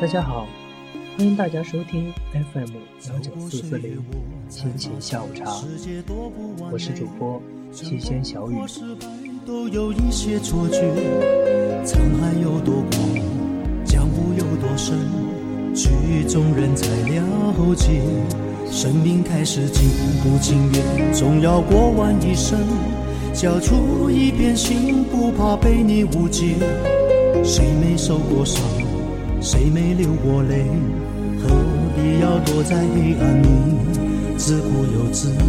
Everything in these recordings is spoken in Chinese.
大家好，欢迎大家收听 FM 幺九四四零心情下午茶，我是主播七仙小雨。都有一些错觉，沧海有多广，江湖有多深，曲中人才了解。生命开始情不情愿，总要过完一生，交出一片心，不怕被你误解。谁没受过伤，谁没流过泪，何必要躲在黑暗里，自顾又自怜？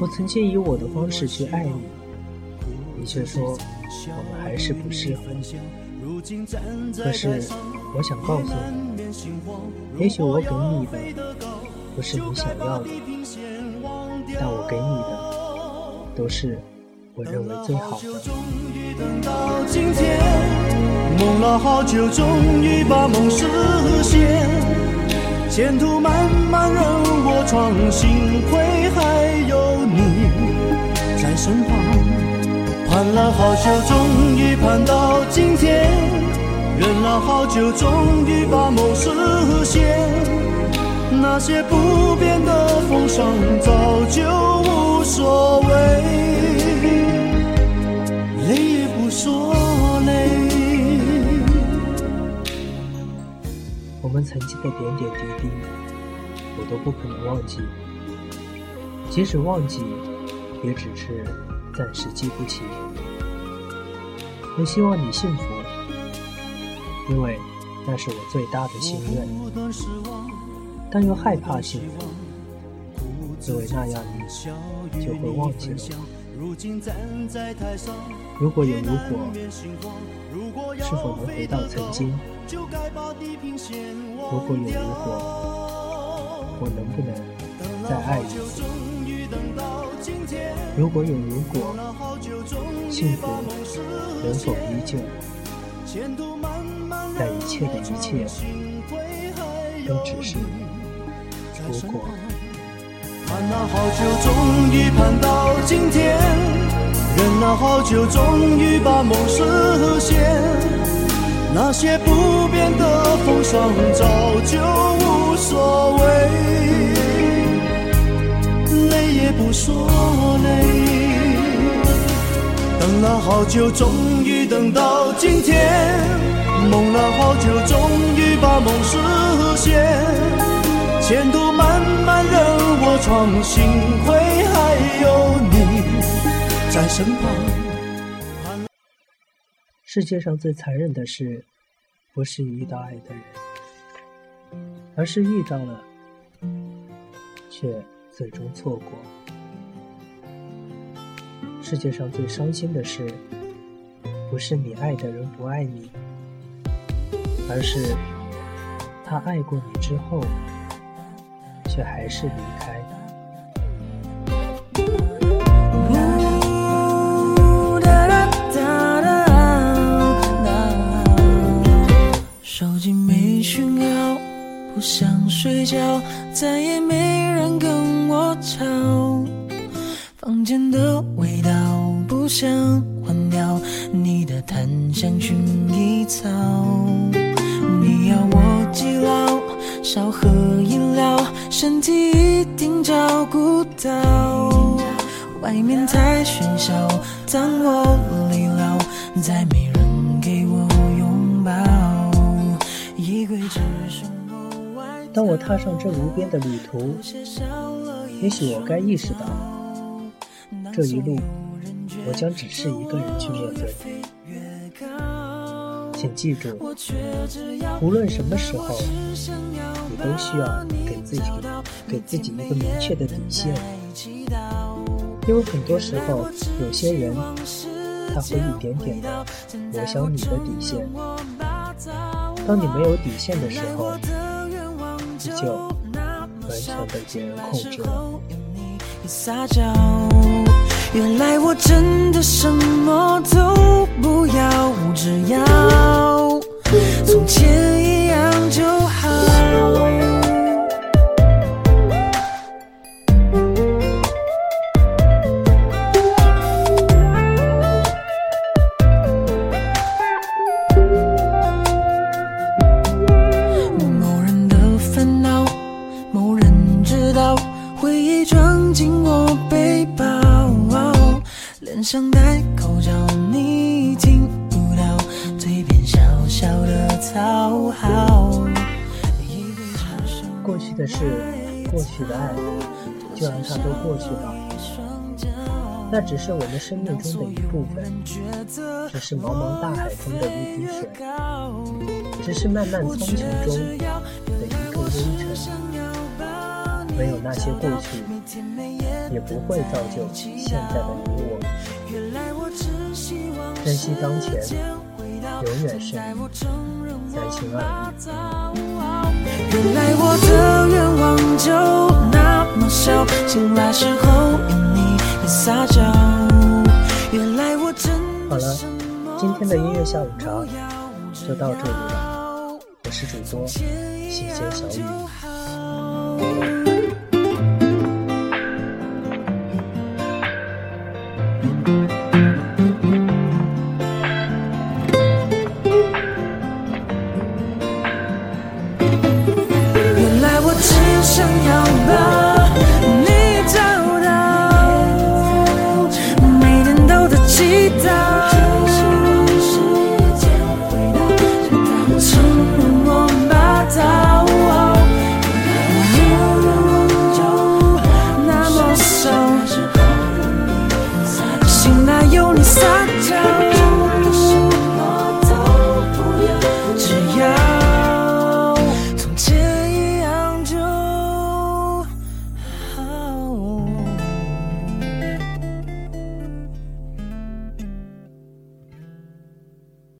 我曾经以我的方式去爱你，你却说我们还是不适合。可是我想告诉你，也许我给你的不是你想要的，但我给你的都是我认为最好的。梦了好久，终于把梦实现，前途漫漫任我闯，幸亏还有你在身旁。盼了好久，终于盼到今天，忍了好久，终于把梦实现。那些不变的风霜，早就无所我们曾经的点点滴滴，我都不可能忘记。即使忘记，也只是暂时记不起。我希望你幸福，因为那是我最大的心愿。但又害怕幸福，因为那样你就会忘记了。如果有如果，是否能回到曾经？如果有如果，我能不能再爱一次？如果有如果，幸福能否依旧？但一切的一切，都只是如果。盼了好久，终于盼到今天；忍了好久，终于把梦实现。那些不变的风霜，早就无所谓，累也不说累。等了好久，终于等到今天；梦了好久，终于把梦实现。前途漫漫任我闯，幸亏还有你在身旁。世界上最残忍的事，不是遇到爱的人，而是遇到了，却最终错过。世界上最伤心的事，不是你爱的人不爱你，而是他爱过你之后。却还是离开。间的味道不想换掉，你的檀香薰衣草。你要我记牢，少喝饮料。身体一定照顾到，外面太喧嚣，当我再没人给我拥抱。衣柜只剩我外套。当我踏上这无边的旅途，也许我该意识到，这一路我将只是一个人去面对。请记住，无论什么时候，你都需要给自己给自己一个明确的底线，因为很多时候，有些人他会一点点的磨小你的底线。当你没有底线的时候，你就完全被别人控制了。撒娇。原来我真的什么都不要，只要想戴口罩，你听不到嘴边小小的讨好。过去的事，过去的爱，就让它都过去吧。那只是我们生命中的一部分，只是茫茫大海中的一滴水，只是漫漫苍穹中的一个微尘。没有那些过去，也不会造就现在的你我。珍惜当前，永远胜于三心二意。原来我的愿望就那么小，醒来时候。撒娇。好了，今天的音乐下午茶就到这里了。我是主播新鲜小雨。想要抱